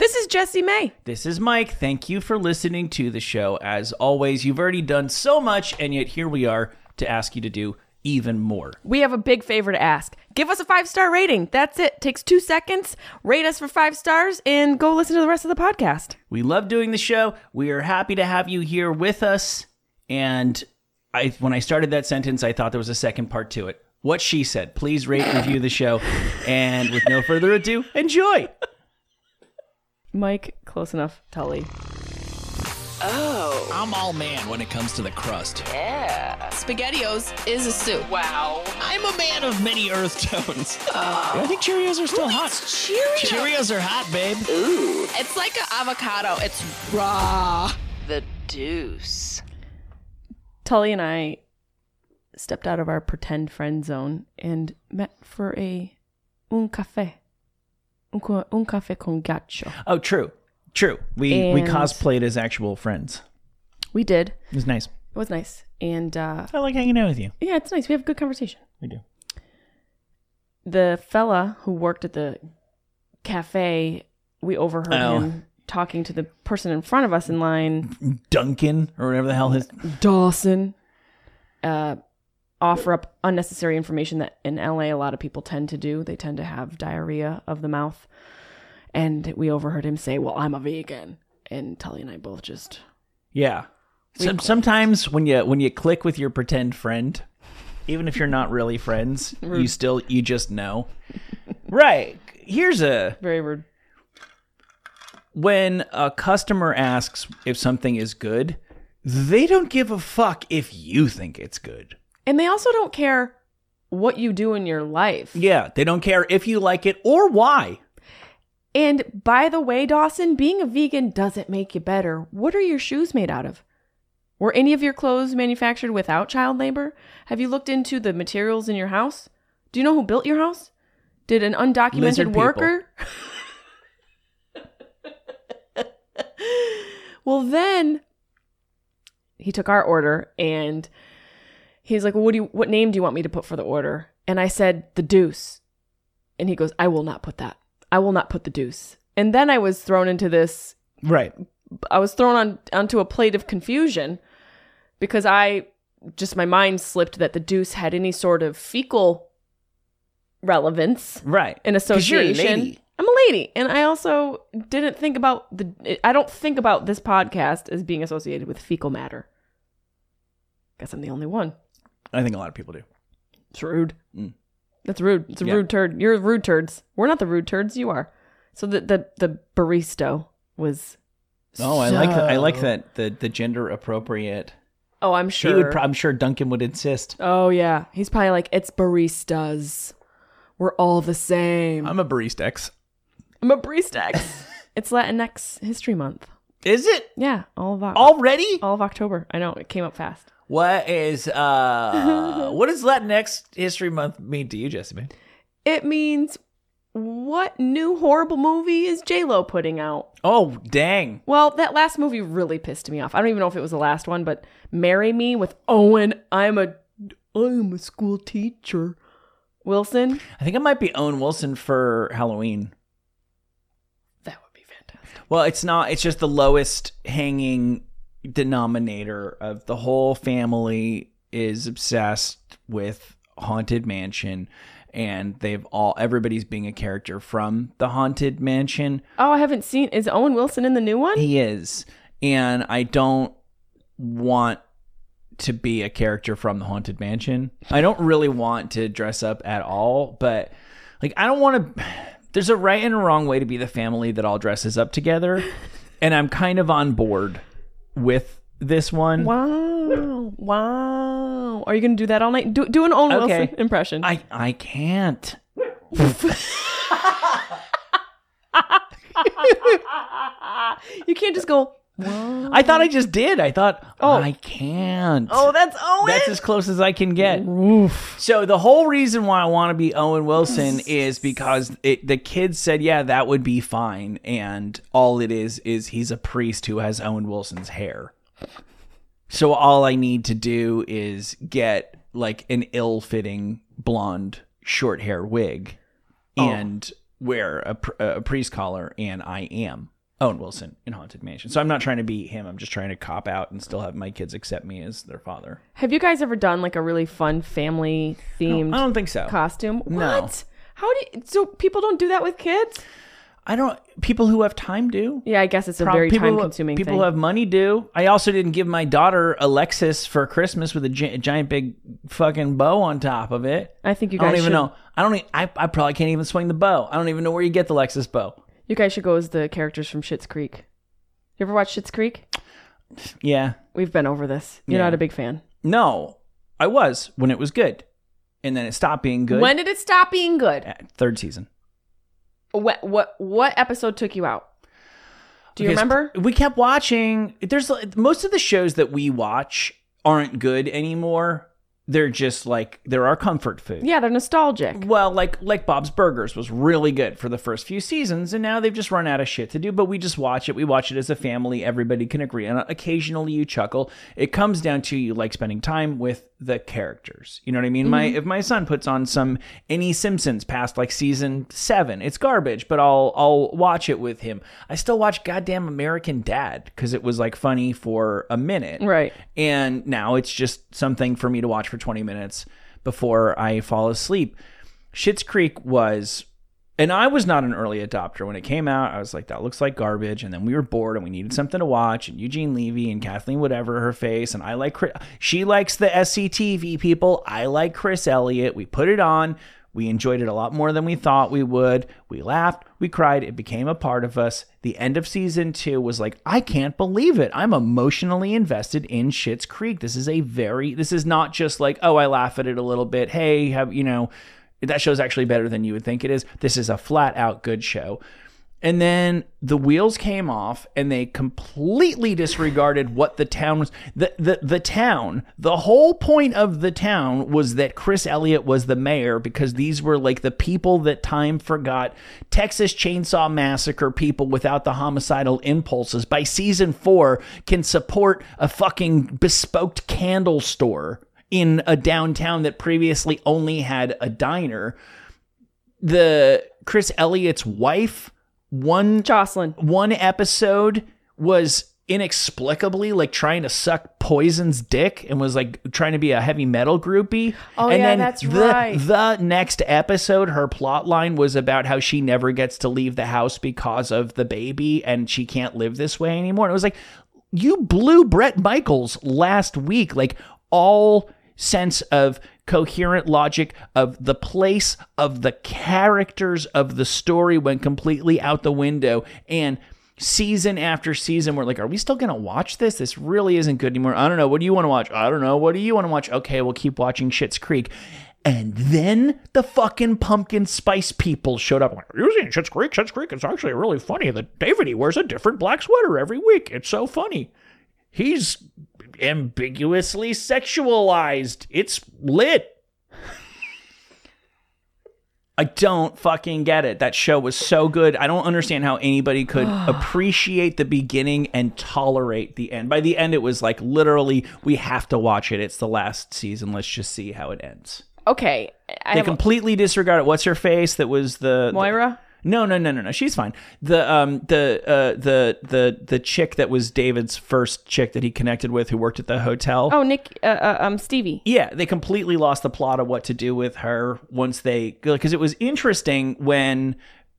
This is Jessimae. This is Mike. Thank you for listening to the show. As always, you've already done so much, and yet here we are to ask you to do even more. We have a big favor to ask. Give us a five star rating. That's it. Takes two seconds. Rate us for five stars and go listen to the rest of the podcast. We love doing the show. We are happy to have you here with us. And I, when I started that sentence, I thought there was a second part to it. What she said. Please rate and review the show. And with no further ado, enjoy. Mike, close enough. Tully. Oh. I'm all man when it comes to the crust. Yeah. SpaghettiOs is a soup. Wow. I'm a man of many earth tones. Oh. I think Cheerios are still hot. Cheerios? Cheerios are hot, babe. Ooh. It's like an avocado. It's raw. The deuce. Tully and I stepped out of our pretend friend zone and met for a un café. Un, un café con gacho. Oh, true. True. We we And- cosplayed as actual friends. We did. It was nice. It was nice. And uh, I like hanging out with you. yeah, it's nice. We have a good conversation. We do. the fella who worked at the cafe, we overheard Oh. him talking to the person in front of us in line, Duncan or whatever the hell his Dawson, uh, offer up unnecessary information that in LA a lot of people tend to do. They tend to have diarrhea of the mouth. And we overheard him say, Well, I'm a vegan. And Tully and I both just Yeah. Some, sometimes when you when you click with your pretend friend, even if you're not really friends, you still you just know. right. Here's a very rude. when a customer asks if something is good, they don't give a fuck if you think it's good. And they also don't care what you do in your life. Yeah, they don't care if you like it or why. And by the way, Dawson, being a vegan doesn't make you better. What are your shoes made out of? Were any of your clothes manufactured without child labor? Have you looked into the materials in your house? Do you know who built your house? Did an undocumented Lizard worker? well, then he took our order and he's like, well, "What do you? What name do you want me to put for the order?" And I said, "The Deuce." And he goes, "I will not put that. I will not put the Deuce." And then I was thrown into this Right. I was thrown on onto a plate of confusion because I just my mind slipped that the deuce had any sort of fecal relevance Right. in 'Cause you're a association. I'm a lady, and I also didn't think about the. I don't think about this podcast as being associated with fecal matter. Guess I'm the only one. I think a lot of people do. It's rude. Mm. That's rude. It's a Yeah. rude turd. You're rude turds. We're not the rude turds. You are. So the the the barista was. Oh, I like that. I like that the the gender appropriate. Oh, I'm sure. He would. I'm sure Duncan would insist. Oh yeah, he's probably like it's baristas. We're all the same. I'm, a barista. I'm a barista. a baristex. it's Latinx History Month. Is it Yeah, all of Oc- already? all of October. I know it came up fast. What is uh what does Latinx History Month mean to you, Jesse? It means what new horrible movie is J Lo putting out? Oh dang! Well, that last movie really pissed me off. I don't even know if it was the last one, but "Marry Me" with Owen. I'm a I'm a school teacher. Wilson. I think it might be Owen Wilson for Halloween. That would be fantastic. Well, it's not. It's just the lowest hanging denominator of the whole family is obsessed with haunted mansion, and they've all everybody's being a character from the haunted mansion. Oh, I haven't seen. Is Owen Wilson in the new one? He is, and I don't want to be a character from the haunted mansion. I don't really want to dress up at all, but like I don't want to there's a right and a wrong way to be the family that all dresses up together, and I'm kind of on board with this one. Wow. Wow. Are you going to do that all night? Do, do an Owen Okay. Wilson impression. I I can't. you can't just go, I thought I just did. I thought oh, I can't. Oh, that's Owen. That's as close as I can get. So the whole reason why I want to be Owen Wilson is because it, the kids said, "Yeah, that would be fine," and all it is is he's a priest who has Owen Wilson's hair. So all I need to do is get like an ill-fitting blonde short hair wig oh. and wear a, a priest collar, and I am Owen Wilson in Haunted Mansion. So I'm not trying to be him. I'm just trying to cop out and still have my kids accept me as their father. Have you guys ever done like a really fun family themed I don't think so. costume? No. What? How do you, so people don't do that with kids? I don't. People who have time do. Yeah, I guess it's a Prob- very time consuming People thing. who have money do. I also didn't give my daughter a Lexus for Christmas with a gi- giant big fucking bow on top of it. I think you I don't even should, know. I don't. e- I, I probably can't even swing the bow. I don't even know where you get the Lexus bow. You guys should go as the characters from Schitt's Creek. You ever watch Schitt's Creek? Yeah. We've been over this. You're Yeah. not a big fan. No, I was when it was good, and then it stopped being good. When did it stop being good? At third season. What what what episode took you out? Do you so remember? We kept watching. There's most of the shows that we watch aren't good anymore. They're just like they're our comfort food. Yeah, they're nostalgic. Well, like like Bob's Burgers was really good for the first few seasons, and now they've just run out of shit to do. But we just watch it. We watch it as a family. Everybody can agree, and occasionally you chuckle. It comes down to you like spending time with the characters. You know what I mean? My mm-hmm. if my son puts on some any Simpsons past like season seven, it's garbage, but I'll I'll watch it with him. I still watch goddamn American Dad because it was like funny for a minute, Right. and now it's just something for me to watch for 20 minutes before I fall asleep. Schitt's Creek was, and I was not an early adopter when it came out. I was like, that looks like garbage. And then we were bored and we needed something to watch. And Eugene Levy and Kathleen, whatever her face, and I like she likes the SCTV people. I like Chris Elliott. We put it on. We enjoyed it a lot more than we thought we would. We laughed, we cried, it became a part of us. The end of season two was like, I can't believe it. I'm emotionally invested in Schitt's Creek. This is a very, this is not just like, oh, I laugh at it a little bit. Hey, have, you know, that show's actually better than you would think it is. This is a flat out good show. And then the wheels came off and they completely disregarded what the town was. The, the, the town, the whole point of the town was that Chris Elliott was the mayor because these were like the people that time forgot. Texas Chainsaw Massacre people without the homicidal impulses by season four can support a fucking bespoke candle store in a downtown that previously only had a diner. The Chris Elliott's wife one Jocelyn. one episode was inexplicably like trying to suck poison's dick and was like trying to be a heavy metal groupie Oh, and yeah, then that's the, right. the next episode her plot line was about how she never gets to leave the house because of the baby and she can't live this way anymore and it was like you blew Bret Michaels last week like all sense of coherent logic of the place of the characters of the story went completely out the window and season after season we're like are we still gonna watch this this really isn't good anymore i don't know what do you want to watch i don't know what do you want to watch okay we'll keep watching Schitt's Creek and then the fucking pumpkin spice people showed up. Like, Have you seen Schitt's Creek? Schitt's Creek is actually really funny. That David he wears a different black sweater every week. It's so funny. He's ambiguously sexualized. It's lit. I don't fucking get it. That show was so good. I don't understand how anybody could appreciate the beginning and tolerate the end. By the end, it was like literally, we have to watch it. It's the last season. Let's just see how it ends. Okay. I They have a- completely disregarded. What's her face? That was the Moira? No, no, no, no, no. She's fine. The um the uh the the the chick that was David's first chick that he connected with who worked at the hotel. Oh, Nick uh, uh, um Stevie. Yeah, they completely lost the plot of what to do with her once they because it was interesting when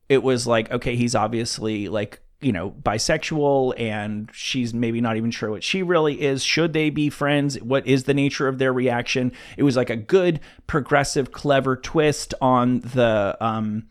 it was like okay, he's obviously like you know bisexual and she's maybe not even sure what she really is should they be friends what is the nature of their reaction it was like a good progressive clever twist on the um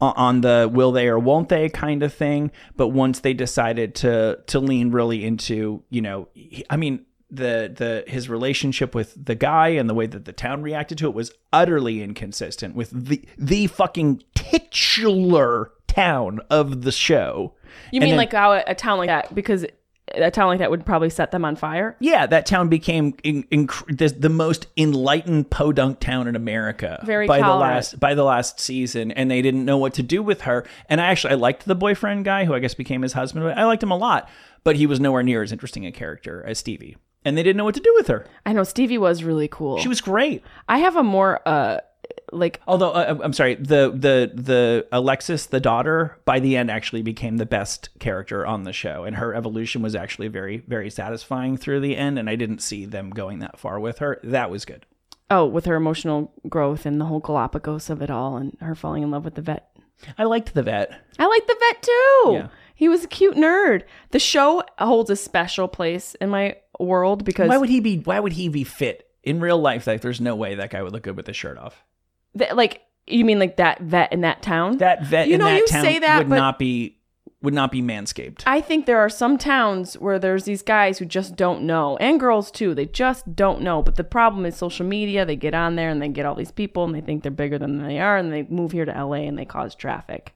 on the will they or won't they kind of thing but once they decided to to lean really into you know i mean the the his relationship with the guy and the way that the town reacted to it was utterly inconsistent with the the fucking titular town of the show. You And mean then- like how a, a town like that because a town like that would probably set them on fire. Yeah, that town became in, inc- the, the most enlightened podunk town in America Very by the last by the last season, and they didn't know what to do with her. And I actually I liked the boyfriend guy who I guess became his husband. I liked him a lot, but he was nowhere near as interesting a character as Stevie. And they didn't know what to do with her. I know Stevie was really cool. She was great. I have a more uh like Although uh, I'm sorry, the the the Alexis, the daughter, by the end actually became the best character on the show, and her evolution was actually very very satisfying through the end. And I didn't see them going that far with her. That was good. oh with her emotional growth and the whole Galapagos of it all and her falling in love with the vet. I liked the vet. I liked the vet too. Yeah. He was a cute nerd. The show holds a special place in my world because Why would he be? Why would he be fit in real life? Like, there's no way that guy would look good with his shirt off. Th- like you mean like that vet in that town? That vet You in know, that you town say that, would but- not be would not be manscaped. I think there are some towns where there's these guys who just don't know, and girls too. They just don't know. But the problem is social media. They get on there and they get all these people, and they think they're bigger than they are, and they move here to LA and they cause traffic.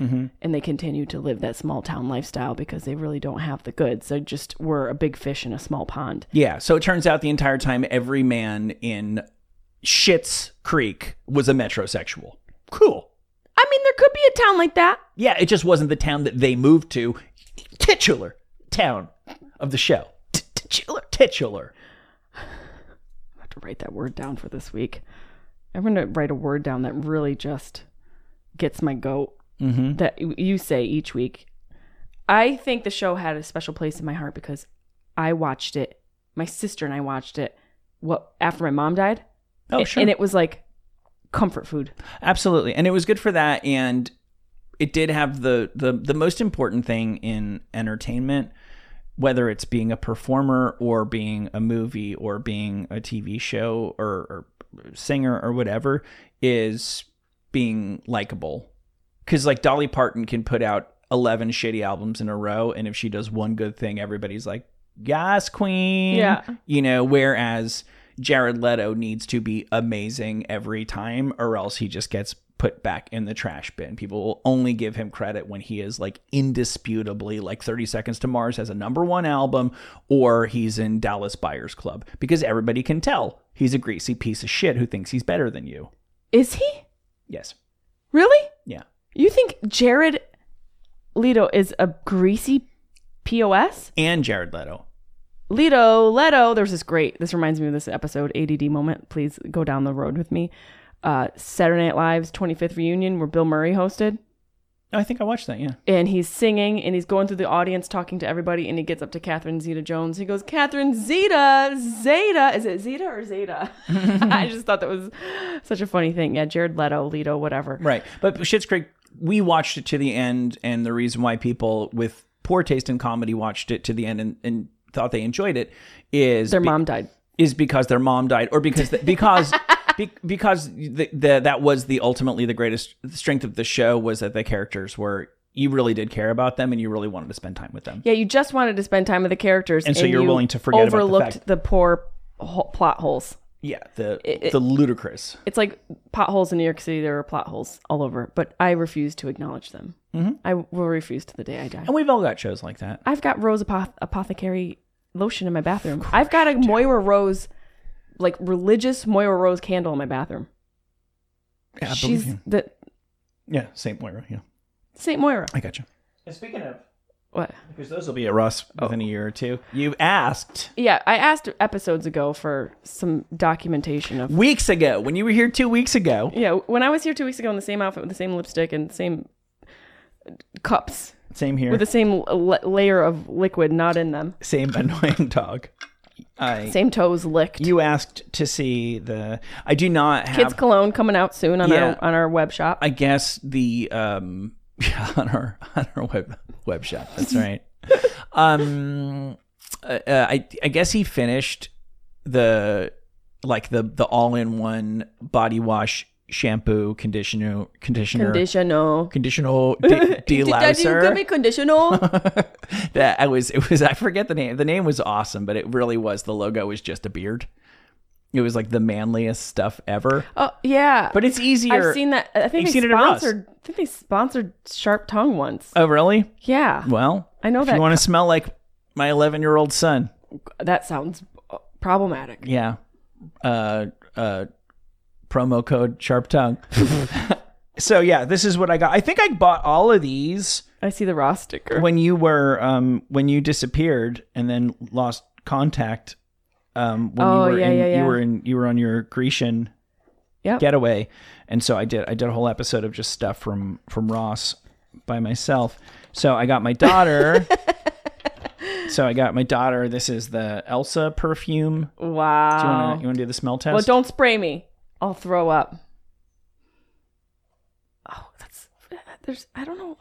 Mm-hmm. And they continue to live that small town lifestyle because they really don't have the goods. They just were a big fish in a small pond. yeah. So it turns out the entire time, every man in Schitt's Creek was a metrosexual. Cool. I mean, there could be a town like that. Yeah, it just wasn't the town that they moved to. Titular town of the show. Titular. Titular. I have to write that word down for this week. I'm going to write a word down that really just gets my goat Mm-hmm. that you say each week. I think the show had a special place in my heart because I watched it. My sister and I watched it. What after my mom died? Oh, sure. And it was like comfort food. Absolutely. And it was good for that and it did have the the the most important thing in entertainment whether it's being a performer or being a movie or being a TV show or, or singer or whatever is being likable. Cuz like Dolly Parton can put out 11 shitty albums in a row and if she does one good thing everybody's like, "Yes, queen." Yeah. You know, whereas Jared Leto needs to be amazing every time, or else he just gets put back in the trash bin. People will only give him credit when he is like indisputably like 30 Seconds to Mars has a number one album, or he's in Dallas Buyers Club, because everybody can tell he's a greasy piece of shit who thinks he's better than you. Is he? Yes. Really? Yeah. You think Jared Leto is a greasy POS? And Jared Leto. Leto, Leto. There's this great. This reminds me of this episode ADD moment. Please go down the road with me. Uh, Saturday Night Live's 25th reunion, where Bill Murray hosted, Oh, I think I watched that, yeah. and he's singing and he's going through the audience talking to everybody, and he gets up to Catherine Zeta Jones. He goes, "Catherine Zeta, Zeta. Is it Zeta or Zeta?" I just thought that was such a funny thing. Yeah, Jared Leto, Leto, whatever. Right. But Schitt's Creek, we watched it to the end, and the reason why people with poor taste in comedy watched it to the end and, and thought they enjoyed it is Their be- mom died. is because their mom died, or because the, because be, because the, the, that was the ultimately the greatest strength of the show was that the characters were you really did care about them and you really wanted to spend time with them. Yeah, you just wanted to spend time with the characters, And so you're you willing to forget about the overlooked fact- the poor ho- plot holes. Yeah, the It- the ludicrous. It's like potholes in New York City. There are plot holes all over, but I refuse to acknowledge them. Mhm. I will refuse to the day I die. And we've all got shows like that. I've got Rose Apoth- Apothecary lotion in my bathroom. I've got a Moira Rose, like religious Moira Rose candle in my bathroom. Yeah, I believe She's you. the Yeah, Saint Moira. Yeah, Saint Moira. I got you. And speaking of, What? because those will be at Ross oh. within a year or two. You asked Yeah, I asked episodes ago for some documentation of. weeks ago when you were here two weeks ago. Yeah, when I was here two weeks ago in the same outfit with the same lipstick and the same cups Same here. with the same l- layer of liquid not in them, same annoying dog. I same toes licked. you asked to see the. I do not have. Kids Cologne coming out soon on Yeah. our on our web shop. I guess the um on our on our web web shop. That's right. um, uh, uh, I I guess he finished the like the the all in one body wash, shampoo, conditioner, conditioner, Conditional. conditioner, de- Did you give delouser. me conditional? that I was it was I forget the name. The name was awesome, but it really was the logo was just a beard. It was like the manliest stuff ever. oh yeah, But it's easier. I've seen that. I think You've they seen it sponsored. I think they sponsored Sharp Tongue once. Oh really? Yeah, Well, I know that. you want to smell like my 11 year old son. That sounds problematic. Yeah. Uh, uh, promo code sharp tongue. so yeah, this is what I got. I think I bought all of these I see the Ross sticker. when you were um when you disappeared and then lost contact. Um, when Oh, you were yeah, in, yeah, yeah. you were in you were on your Grecian Yep. getaway, and so I did I did a whole episode of just stuff from from Ross by myself. So I got my daughter. so I got my daughter. This is the Elsa perfume. wow. Do you want to you want to do the smell test? well, don't spray me. I'll throw up. Oh, that's there's I don't know.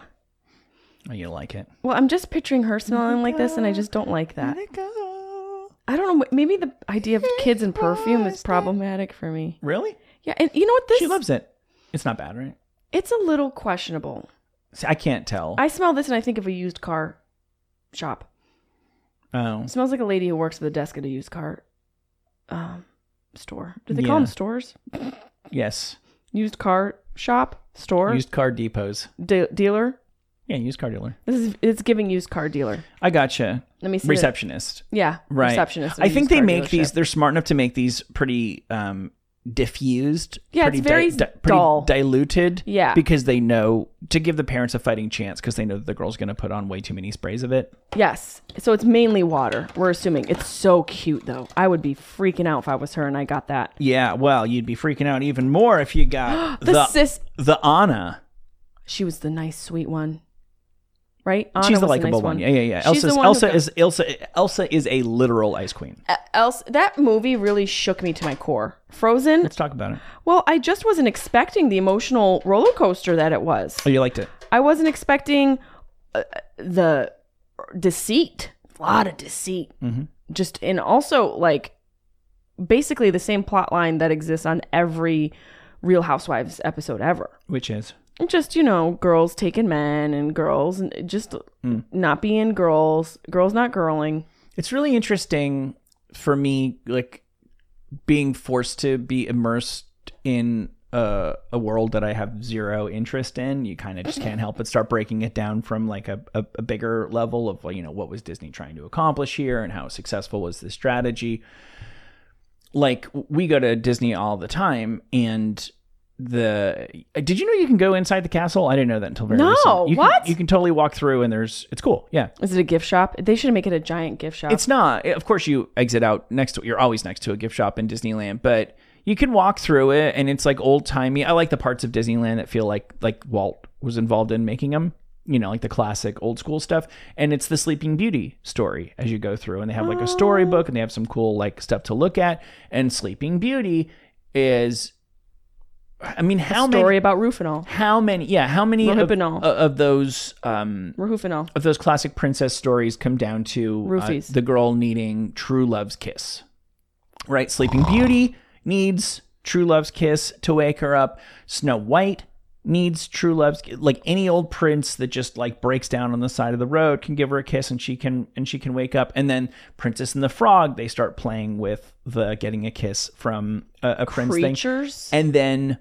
Oh, you like it? Well, I'm just picturing her smelling like this, and I just don't like that. I don't know. Maybe the idea of kids and perfume is problematic for me. Really? Yeah, and you know what? This She loves it. It's not bad, right? it's a little questionable. See, I can't tell. I smell this and I think of a used car shop. oh, It smells like a lady who works at the desk at a used car um, store. Do they call them stores? yes. Used car shop store Used car depots. De- dealer. Yeah, used car dealer. This is it's giving used car dealer. I gotcha. Let me see. the- Receptionist. yeah, Right. receptionist. of I think used they car make these. They're smart enough to make these pretty um, diffused. Yeah, pretty it's very pretty dull. diluted. Yeah. because they know to give the parents a fighting chance because they know that the girl's going to put on way too many sprays of it. Yes. So it's mainly water. We're assuming it's so cute though. I would be freaking out if I was her and I got that. Yeah, well, you'd be freaking out even more if you got The, the sis. the Anna. She was the nice, sweet one, right? Anna She's the likable nice one. Yeah, yeah, yeah. She's the one who Elsa got- is Elsa. Elsa is a literal ice queen. Uh, else that movie really shook me to my core. Frozen. Let's talk about it. Well, I just wasn't expecting the emotional roller coaster that it was. Oh, you liked it? I wasn't expecting uh, the deceit. A lot of deceit. Mm-hmm. Just and also like basically the same plot line that exists on every Real Housewives episode ever. Which is Just you know, girls taking men and girls and just Mm. not being girls, girls not girling. it's really interesting for me, like being forced to be immersed in a, a world that I have zero interest in. You kind of just can't help but start breaking it down from like a, a, a bigger level of you know what was Disney trying to accomplish here and how successful was this strategy. Like we go to Disney all the time and the uh, did you know you can go inside the castle? I didn't know that until very No, recently. You what? Can, you can totally walk through and there's it's cool. Yeah. Is it a gift shop? They should make it a giant gift shop. It's not. Eh, of course, you exit out next to. You're always next to a gift shop in Disneyland, but you can walk through it, and it's like old timey. I like the parts of Disneyland that feel like like Walt was involved in making them. You know, like the classic old school stuff. And it's the Sleeping Beauty story as you go through, and they have like a oh. storybook, and they have some cool like stuff to look at. And Sleeping Beauty is, I mean, how story many? about Rufinol. How many? Yeah, how many of, of those? um Rufinol. of those classic princess stories come down to uh, the girl needing true love's kiss. Right? Sleeping Beauty needs true love's kiss to wake her up. Snow White needs true love's like any old prince that just like breaks down on the side of the road can give her a kiss and she can and she can wake up and then princess and the frog they start playing with the getting a kiss from a, a prince thing and then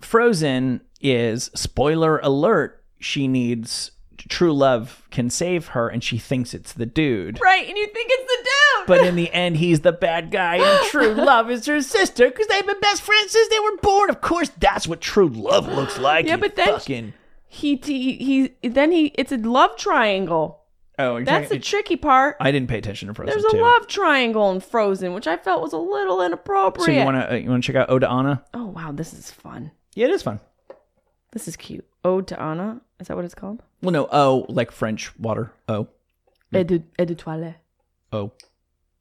Frozen is spoiler alert, she needs true love can save her and she thinks it's the dude. right, and you think it's the dude. But in the end he's the bad guy and true love is her sister cuz they've been best friends since they were born. Of course that's what true love looks like. Yeah, but then- fucking he, he he then he it's a love triangle. Oh, you're That's the tricky part. I didn't pay attention to Frozen There's a 2. love triangle in Frozen, which I felt was a little inappropriate. So you want to uh, you want to check out to Anna? Oh wow, this is fun. Yeah, it is fun. This is cute. Ode to Anna. Is that what it's called? Well, no, oh, like French water. Oh, Et de, et de toilette. oh,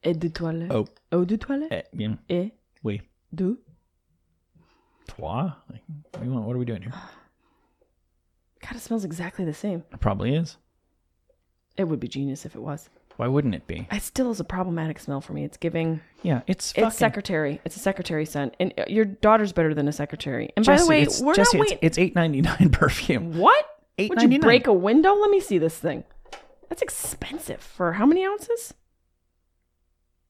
Et de toilette. oh. Eau de toilette. Eh, yeah. Et Oui. de. Toi? Like, what, want, what are we doing here? God, it smells exactly the same. It probably is. It would be genius if it was. Why wouldn't it be? It still is a problematic smell for me. It's giving. Yeah, it's fucking, It's secretary. It's a secretary scent, and uh, your daughter's better than a secretary. And by the way, it's, we're Jesse, not it's, it's eight ninety nine perfume. What? Would you break a window? Let me see this thing. That's expensive for how many ounces?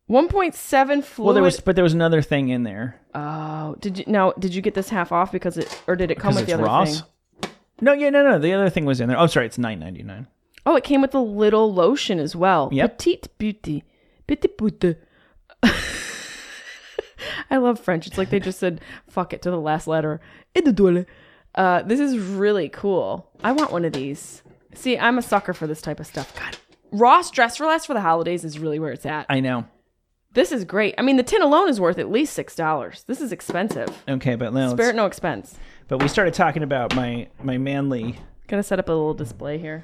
One point seven fluid. Well, there was, but there was another thing in there. Oh, did you now? Did you get this half off because it, or did it come Because with the other Ross. thing? No, yeah, no, no. The other thing was in there. Oh, sorry, it's nine ninety nine. Oh, it came with a little lotion as well. Yep. Petite beauty. Petite beauty. I love French. It's like they just said fuck it to the last letter. Et. Uh, this is really cool. I want one of these. See, I'm a sucker for this type of stuff. God. Ross Dress for Less for the holidays is really where it's at. I know. This is great. I mean, the tin alone is worth at least $6. This is expensive. Okay, but now Spare it no expense. but we started talking about my my manly Gonna set up a little display here.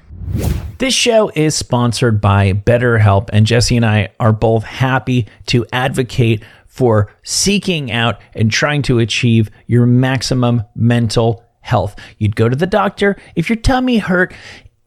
This show is sponsored by BetterHelp, and Jesse and I are both happy to advocate for seeking out and trying to achieve your maximum mental health. You'd go to the doctor if your tummy hurt.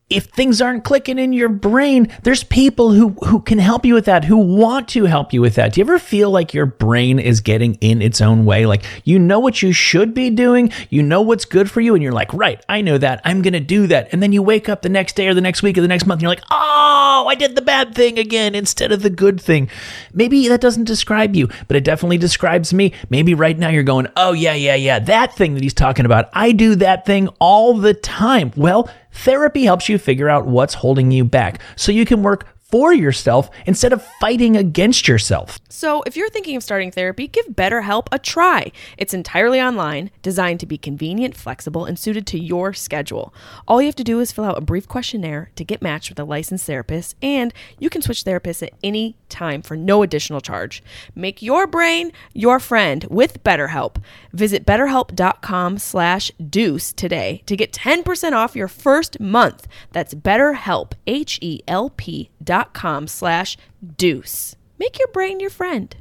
If things aren't clicking in your brain, there's people who, who can help you with that, who want to help you with that. Do you ever feel like your brain is getting in its own way? Like you know what you should be doing, you know what's good for you, and you're like, right, I know that, I'm gonna do that. And then you wake up the next day or the next week or the next month, and you're like, oh, I did the bad thing again instead of the good thing. Maybe that doesn't describe you, but it definitely describes me. Maybe right now you're going, oh, yeah, yeah, yeah, that thing that he's talking about, I do that thing all the time. Well, Therapy helps you figure out what's holding you back so you can work for yourself instead of fighting against yourself. So, if you're thinking of starting therapy, give BetterHelp a try. It's entirely online, designed to be convenient, flexible, and suited to your schedule. All you have to do is fill out a brief questionnaire to get matched with a licensed therapist, and you can switch therapists at any time for no additional charge. Make your brain your friend with BetterHelp. Visit betterhelp.com slash deuce today to get 10% off your first month. That's betterhelp, H-E-L-P dot com slash deuce. Make your brain your friend.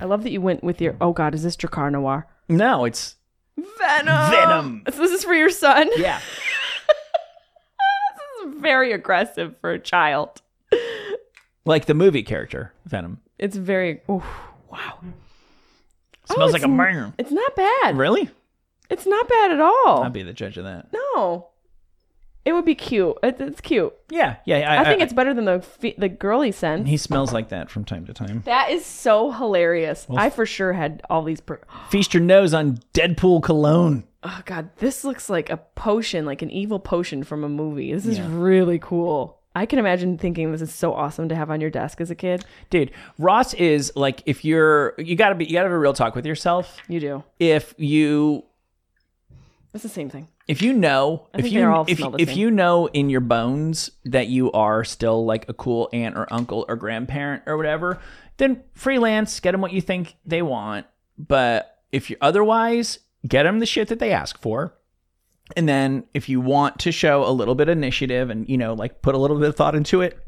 I love that you went with your, oh God, is this Drakkar Noir? No, it's Venom. Venom. This is for your son? yeah. This is very aggressive for a child. Like the movie character, Venom. It's very, ooh, wow. Smells oh, like a a n- burn. It's not bad. Really? It's not bad at all. I'll be the judge of that. no. It would be cute. It, it's cute. Yeah, yeah. I, I, think it's better than the fe- the girly scent. He smells like that from time to time. That is so hilarious. I for sure had all these. Per- Feast your nose on Deadpool cologne. oh god, this looks like a potion, like an evil potion from a movie. This is really cool. I can imagine thinking this is so awesome to have on your desk as a kid. Dude, Ross is like if you're you gotta be you gotta have a real talk with yourself. You do. If you It's the same thing. If you know if you if, if you know in your bones that you are still like a cool aunt or uncle or grandparent or whatever then freelance get them what you think they want. But if you otherwise get them the shit that they ask for. And then if you want to show a little bit of initiative and you know like put a little bit of thought into it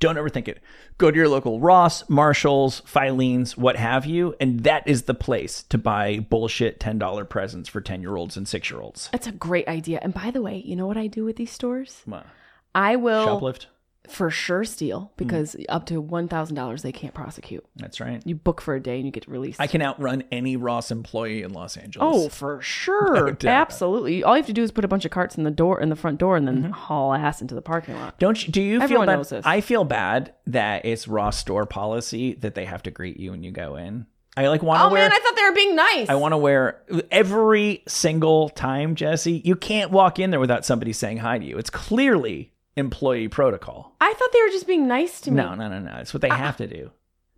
don't overthink it. Go to your local Ross, Marshalls, Filene's, what have you, and that is the place to buy bullshit $10 presents for 10 year olds and 6 year olds. That's a great idea. And by the way, you know what I do with these stores? What? I will Shoplift? For sure steal hmm. because up to one thousand dollars they can't prosecute. That's right. You book for a day and you get released. I can outrun any Ross employee in Los Angeles. Oh, for sure. doubt. Absolutely. All you have to do is put a bunch of carts in the door in the front door and then mm-hmm. haul ass into the parking lot. Don't you? Do you Everyone feel bad? knows this. I feel bad that it's Ross store policy that they have to greet you when you go in. I like want to Oh wear. man, I thought they were being nice. I want to wear every single time, Jesse. You can't walk in there without somebody saying hi to you. It's clearly employee protocol. I thought they were just being nice to me. No, no, no, no. It's what they have to do.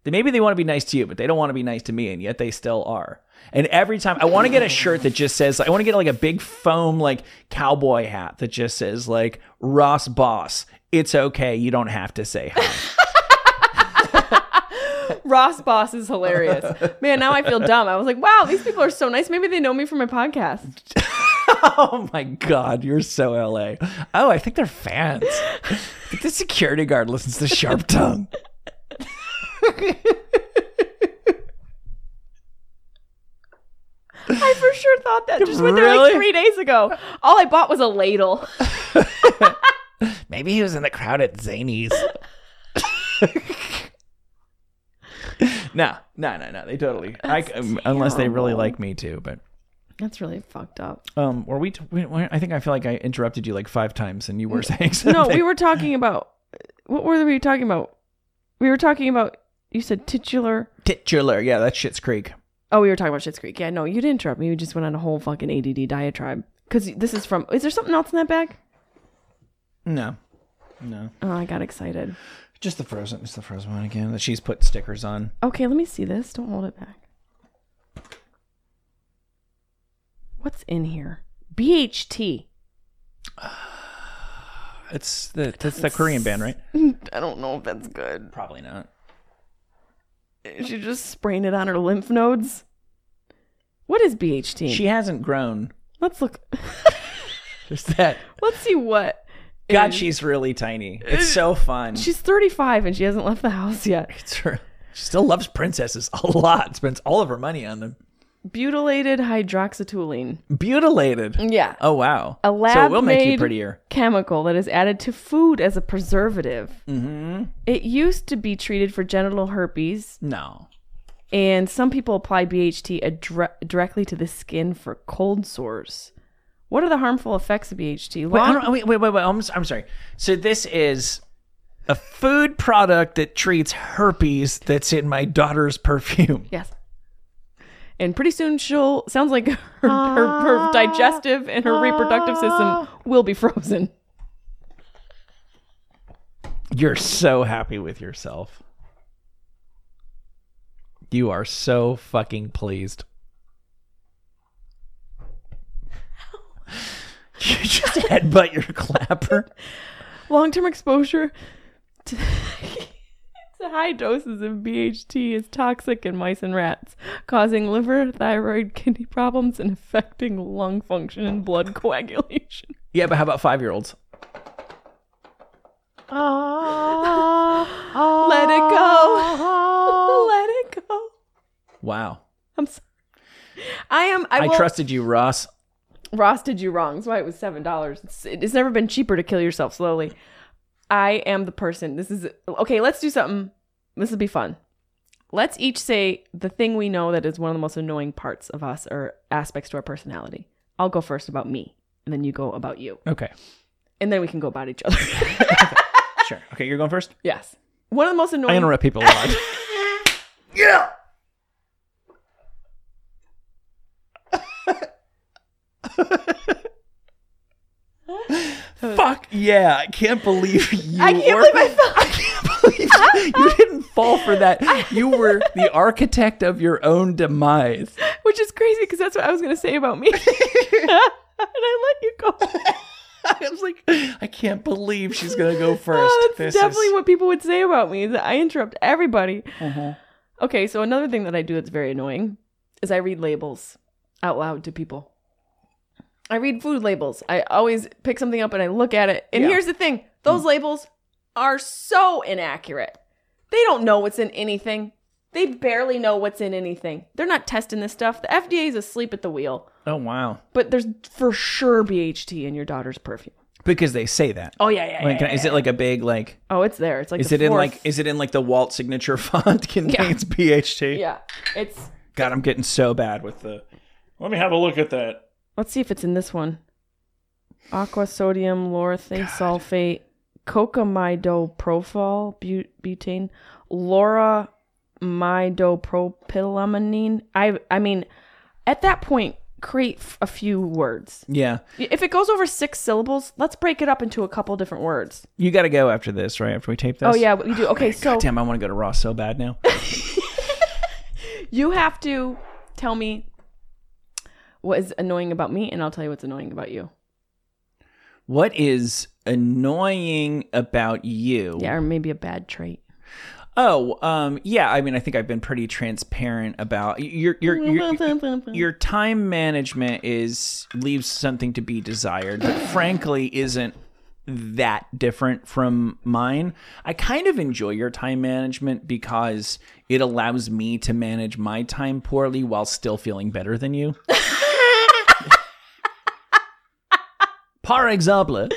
They, maybe they want to be nice to you, but they don't want to be nice to me, and yet they still are. And every time I want to get a shirt that just says, I want to get like a big foam like cowboy hat that just says like Ross Boss. It's okay. You don't have to say hi. Ross Boss is hilarious. man, now I feel dumb. I was like, wow, these people are so nice. Maybe they know me from my podcast. oh my god, you're so LA. Oh, I think they're fans. I think the security guard listens to Sharp Tongue. I for sure thought that. Just went there like three days ago. All I bought was a ladle. Maybe he was in the crowd at Zanies. no, no, no, no. They totally. I, unless they really like me too. But That's really fucked up. um, were we, t- we? we- I think I feel like I interrupted you like five times, and you were saying something. No, we were talking about what were we talking about? We were talking about you said titular. titular. Yeah, that's Schitt's Creek. Oh, we were talking about Schitt's Creek. Yeah, no, you didn't interrupt me. You just went on a whole fucking ADD diatribe. Because this is from. Is there something else in that bag? No, No. Oh, I got excited. Just the frozen. It's the frozen one again that she's put stickers on. Okay, let me see this. Don't hold it back. What's in here? BHT. It's the that's the Korean band, right? I don't know if that's good. Probably not. Is she just spraying it on her lymph nodes? What is BHT? She hasn't grown. Let's look. There's that. Let's see what. God, is- she's really tiny. It's uh, so fun. She's 35 and she hasn't left the house yet. It's her. She still loves princesses a lot. Spends all of her money on them. Butylated hydroxytoluene. Butylated. Yeah. Oh wow. A lab so it will make you prettier. chemical that is added to food as a preservative. Mm-hmm. It used to be treated for genital herpes, No. and some people apply BHT adre- directly to the skin for cold sores. What are the harmful effects of BHT? Wait, I Long- don't- wait, wait, wait, wait. I'm, I'm sorry. So this is a food product that treats herpes that's in my daughter's perfume. yes. And pretty soon she'll sounds like her, her, her ah. digestive and her reproductive system ah. will be frozen. You're so happy with yourself. You are so fucking pleased. You just headbutt your clapper. Long-term exposure to, to high doses of BHT is toxic in mice and rats, causing liver, thyroid, kidney problems, and affecting lung function and blood coagulation. Yeah, but how about five year olds? Ah, ah, Let it go. Let it go. Wow. I'm sorry. I am. I, I will, trusted you, Ross. Ross did you wrong. That's why it was seven dollars. It's, it's never been cheaper to kill yourself slowly. I am the person. This is okay. Let's do something. This will be fun. Let's each say the thing we know that is one of the most annoying parts of us or aspects to our personality. I'll go first about me, and then you go about you, Okay. and then we can go about each other. Sure. Okay, you're going first? yes. One of the most annoying I interrupt people a lot. Fuck yeah. I can't believe you I can't were- believe I fell. I can't believe you, you didn't fall for that. You were the architect of your own demise. which is crazy because that's what I was going to say about me. and I let you go. I was like, I can't believe she's gonna go oh, first. Oh, that's This definitely is- what people would say about me. Is that I interrupt everybody. Uh-huh. Okay, so another thing that I do that's very annoying is I read labels out loud to people. I read food labels. I always pick something up and I look at it. And Yeah. here's the thing: those mm. labels are so inaccurate. They don't know what's in anything. They barely know what's in anything. They're not testing this stuff. The FDA is asleep at the wheel. Oh wow. But there's for sure BHT in your daughter's perfume. Because they say that. Oh yeah, yeah, Like, yeah. is it like a big like? Oh, it's there. It's like Is the it in like? Is it in like the Walt signature font contains BHT? yeah? It's. God, I'm getting so bad with the. Let me have a look at that. Let's see if it's in this one. Aqua sodium lauryl sulfate, cocamidopropyl bu- butane, laura midopropylamine. I I mean, at that point, create f- a few words. Yeah, If it goes over six syllables, let's break it up into a couple different words. you got to go after this, right? After we tape this. Oh yeah, we do. Okay, oh, so Damn, I want to go to Ross so bad now. you have to tell me what is annoying about me, and I'll tell you what's annoying about you. what is annoying about you? Yeah, or maybe a bad trait. Oh, um, yeah. I mean, I think I've been pretty transparent about your your your, your time management is leaves something to be desired, but frankly, isn't that different from mine. I kind of enjoy your time management because it allows me to manage my time poorly while still feeling better than you. Par exemple,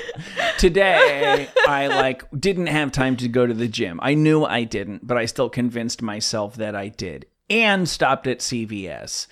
today I like didn't have time to go to the gym. I knew I didn't, but I still convinced myself that I did and stopped at CVS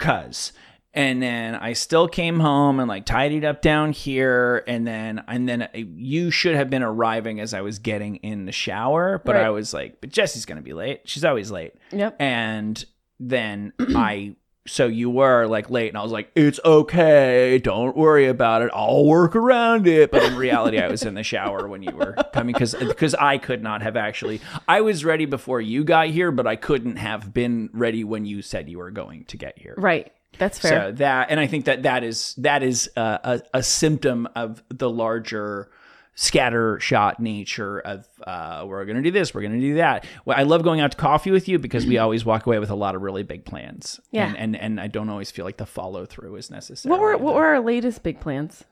cuz and then I still came home and like tidied up down here and then and then uh, you should have been arriving as I was getting in the shower, but Right. I was like, but Jesse's going to be late. She's always late. Yep. And then I so you were like late and I was like, it's okay. Don't worry about it. I'll work around it. But in reality, I was in the shower when you were coming because because I could not have actually. I was ready before you got here, but I couldn't have been ready when you said you were going to get here. Right. That's fair. So that, and I think that that is that is a, a, a symptom of the larger scatter shot nature of uh, we're going to do this, we're going to do that. Well, I love going out to coffee with you because we always walk away with a lot of really big plans. Yeah. and and, and I don't always feel like the follow through is necessary. what were what were our latest big plans?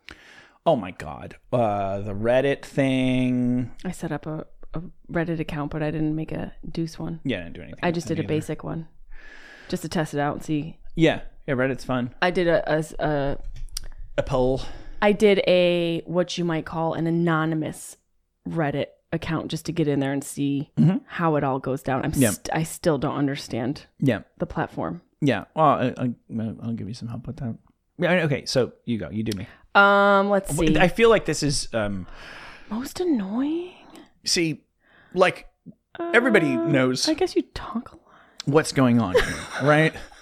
Oh my god, uh, the Reddit thing. I set up a, a Reddit account, but I didn't make a Deuce one. Yeah, I didn't do anything. I just did a either. basic one, just to test it out and see. Yeah, yeah, Reddit's fun. I did a, a, a A poll. I did a what you might call an anonymous Reddit account just to get in there and see how it all goes down. I'm Yeah. st- I still don't understand Yeah, the platform. yeah. Well, I, I, I'll give you some help with that. Yeah. Okay. So you go. You do me. Um, let's see. I feel like this is um Most annoying. see like everybody knows I guess you talk a lot. what's going on here, right?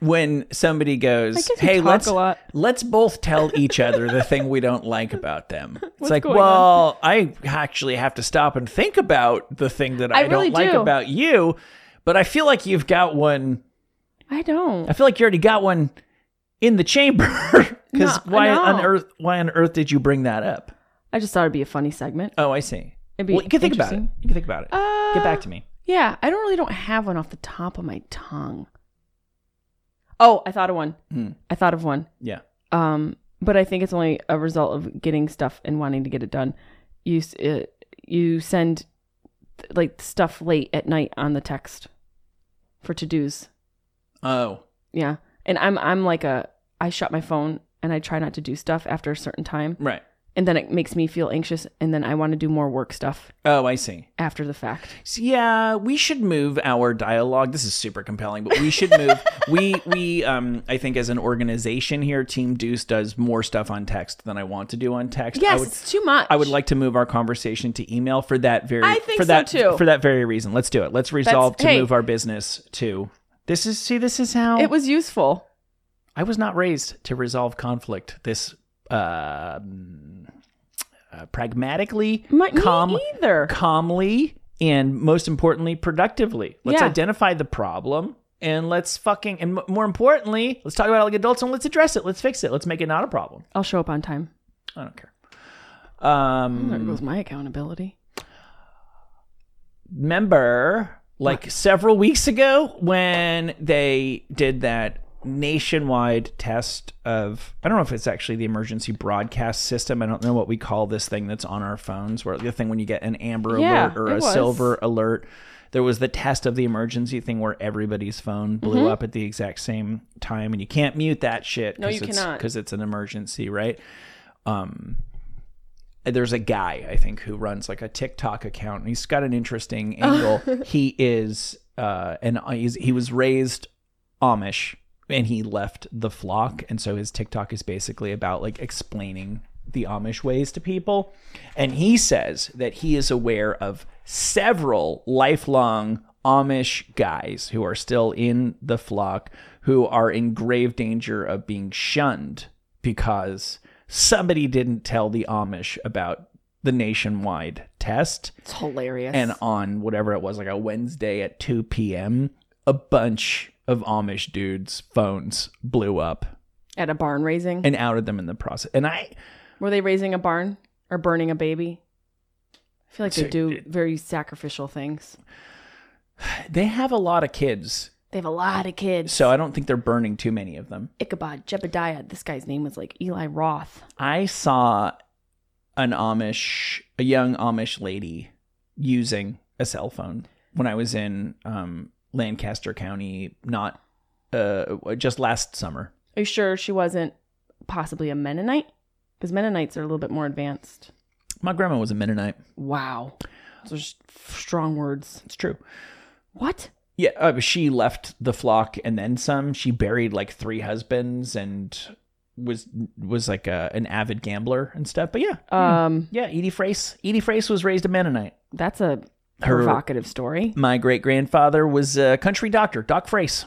When somebody goes, I guess you "Hey, let's a lot." let's both tell each other the thing we don't like about them." It's like, well, I actually have to stop and think about the thing that I, I really don't like about you, but I feel like you've got one. I don't. I feel like you already got one in the chamber. Because No, why no. on earth? Why on earth did you bring that up? I just thought it'd be a funny segment. Oh, I see. It'd be well, you can think about it. You can think about it. Uh, Get back to me. Yeah, I don't really don't have one off the top of my tongue. Oh, I thought of one. Hmm. I thought of one. Yeah. Um, but I think it's only a result of getting stuff and wanting to get it done. You s- uh, you send like stuff late at night on the text for to dos. Oh. Yeah, and I'm I'm like a I shut my phone and I try not to do stuff after a certain time, Right. And then it makes me feel anxious, and then I want to do more work stuff Oh, I see. after the fact. So, yeah, we should move our dialogue. This is super compelling, but we should move. we we um I think as an organization here, Team Deuce does more stuff on text than I want to do on text. I Yes, would, it's too much. I would like to move our conversation to email for that very I think for so, that too. for that very reason. Let's do it. Let's resolve to hey. move our business to this is see this is how It was useful. I was not raised to resolve conflict this uh, uh pragmatically, My, calm, either. calmly, and most importantly, productively. Let's Yeah. identify the problem and let's fucking and m- more importantly, let's talk about it like adults and let's address it. Let's fix it. Let's make it not a problem. I'll show up on time. I don't care. Um, There goes my accountability. remember like several weeks ago when they did that nationwide test of I don't know if it's actually the emergency broadcast system. I don't know what we call this thing that's on our phones where the thing when you get an amber Yeah, alert or a was. silver alert. There was the test of the emergency thing where everybody's phone blew up at the exact same time and you can't mute that shit Mm-hmm. No, you cannot. because it's an emergency, right? Um there's a guy I think who runs like a TikTok account and he's got an interesting angle. he is uh and he's, he was raised Amish and he left the flock and so his TikTok is basically about like explaining the Amish ways to people and he says that he is aware of several lifelong Amish guys who are still in the flock who are in grave danger of being shunned because somebody didn't tell the Amish about the nationwide test. It's hilarious. And on whatever it was, like a Wednesday at 2 p.m., a bunch of Amish dudes' phones blew up at a barn raising, and outed them in the process. And I, were they raising a barn or burning a baby? I feel like they do very sacrificial things. they have a lot of kids, They have a lot of kids. so I don't think they're burning too many of them. Ichabod, Jebediah. This guy's name was like Eli Roth. I saw an Amish, a young Amish lady using a cell phone when I was in um, Lancaster County, not uh, just last summer. Are you sure she wasn't possibly a Mennonite? Because Mennonites are a little bit more advanced. My grandma was a Mennonite. Wow. Those are strong words. It's true. What? Yeah, uh, she left the flock and then some. She buried like three husbands and was was like a, an avid gambler and stuff. But yeah, Um, yeah, Edie Frace. Edie Frace was raised a Mennonite. that's a Her- provocative story. My great grandfather was a country doctor, Doc Frace.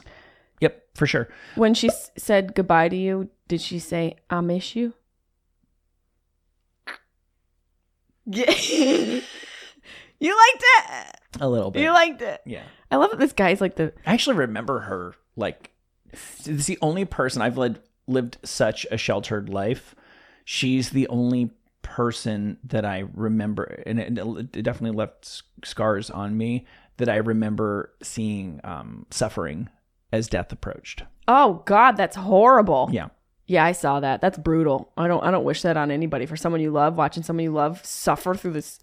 Yep. for sure. When she s- said goodbye to you, did she say, I'll miss you? Yeah. you liked it. A little bit. You liked it. yeah. I love that this guy's like the I actually remember her like this is the only person I've led, lived such a sheltered life. She's the only person that I remember, and it, it definitely left scars on me that I remember seeing um, suffering as death approached. Oh God, that's horrible. Yeah, Yeah, I saw that. That's brutal. I don't I don't wish that on anybody. For someone you love, watching someone you love suffer through this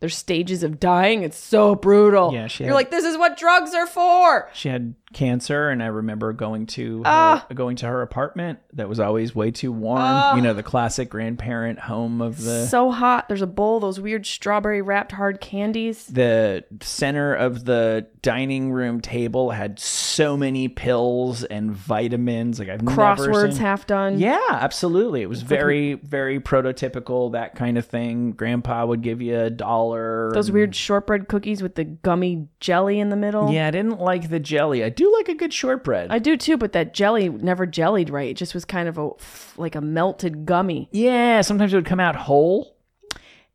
their stages of dying, it's so brutal. Yeah, she You're had- like, this is what drugs are for. she had cancer, and I remember going to her, Ah. going to her apartment that was always way too warm. You know, the classic grandparent home of the so hot. There's a bowl, those weird strawberry wrapped hard candies. the center of the dining room table had so many pills and vitamins like i've never Crosswords seen half done. yeah absolutely it was very very prototypical that kind of thing grandpa would give you a dollar Those and- weird shortbread cookies with the gummy jelly in the middle. yeah i didn't like the jelly i do like a good shortbread I do too, but that jelly never jellied right. It just was kind of a like a melted gummy. yeah sometimes it would come out whole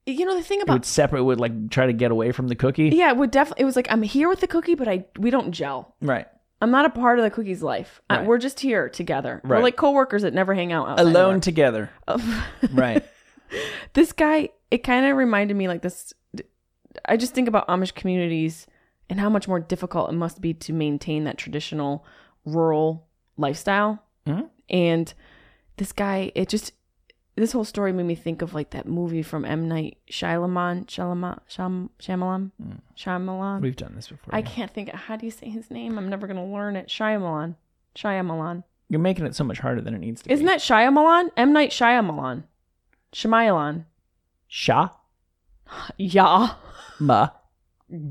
You know the thing it about would separate it would like try to get away from the cookie yeah, it would definitely. It was like I'm here with the cookie, but I we don't gel. right I'm not a part of the cookie's life. I- we're just here together. We're Right. like coworkers that never hang out alone together right this guy, it kind of reminded me like this. I just think about Amish communities and how much more difficult it must be to maintain that traditional rural lifestyle. Mhm. And this guy, it just this whole story made me think of like that movie from M Night Shyamalan, Shyamalan, Shyam, Shyamalan, Shyamalan. we've done this before I yeah. can't think. How do you say his name? I'm never gonna learn it. Shyamalan, Shyamalan. you're making it so much harder than it needs to be. Isn't that Shyamalan? M Night Shyamalan, Shyamalan. sha Yeah, ma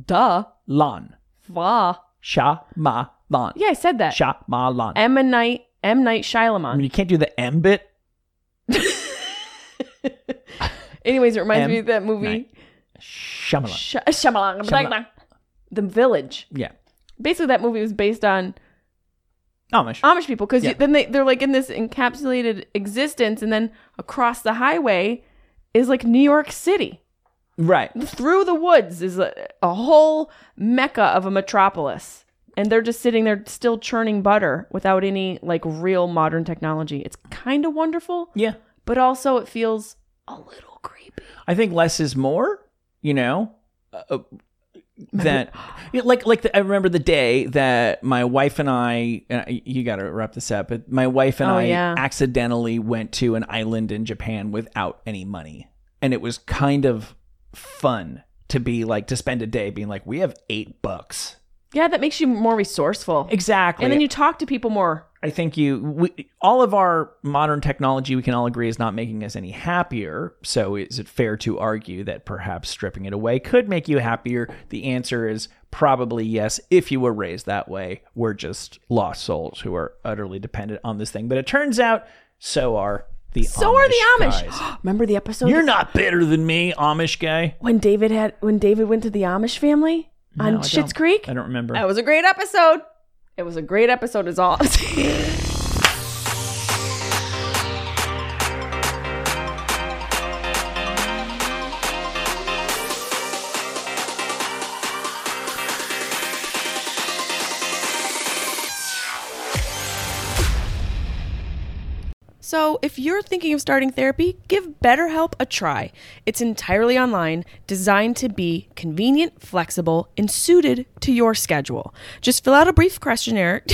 duh. Lan Wah. Sha ma lan. Yeah, I said that. Sha ma lan. M Night M Night Shyamalan. I mean, you can't do the M bit. Anyways, it reminds M. me of that movie. Night. Shyamalan. Sh- Shyamalan. Shyamalan. The Village. Yeah. Basically, that movie was based on Amish. Amish people because Yeah. then they they're like in this encapsulated existence, and then across the highway is like New York City. Right. Through the woods is a, a whole mecca of a metropolis. And they're just sitting there still churning butter without any like real modern technology. It's kind of wonderful. Yeah. but also it feels a little creepy. I think less is more. You know. Uh, uh, that like like the, I remember the day that my wife and I and I- you got to wrap this up but my wife and Oh, I yeah. accidentally went to an island in Japan without any money and it was kind of fun to be like to spend a day being like we have 8 bucks Yeah, that makes you more resourceful. exactly And then you talk to people more. I think you, we, all of our modern technology, we can all agree is not making us any happier. So is it fair to argue that perhaps stripping it away could make you happier? The answer is probably yes. If you were raised that way, we're just lost souls who are utterly dependent on this thing. But it turns out so are the So Amish are the Amish. guys. Remember the episode You're not better than me, Amish guy. when David had when David went to the Amish family No, I on don't. Schitt's Creek? I don't remember. That was a great episode. It was a great episode is all. So, if you're thinking of starting therapy, give BetterHelp a try. It's entirely online, designed to be convenient, flexible, and suited to your schedule. Just fill out a brief questionnaire.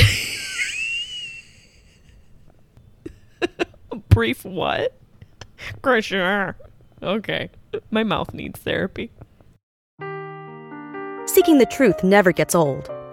brief what? Questionnaire. Okay. My mouth needs therapy. Seeking the truth never gets old.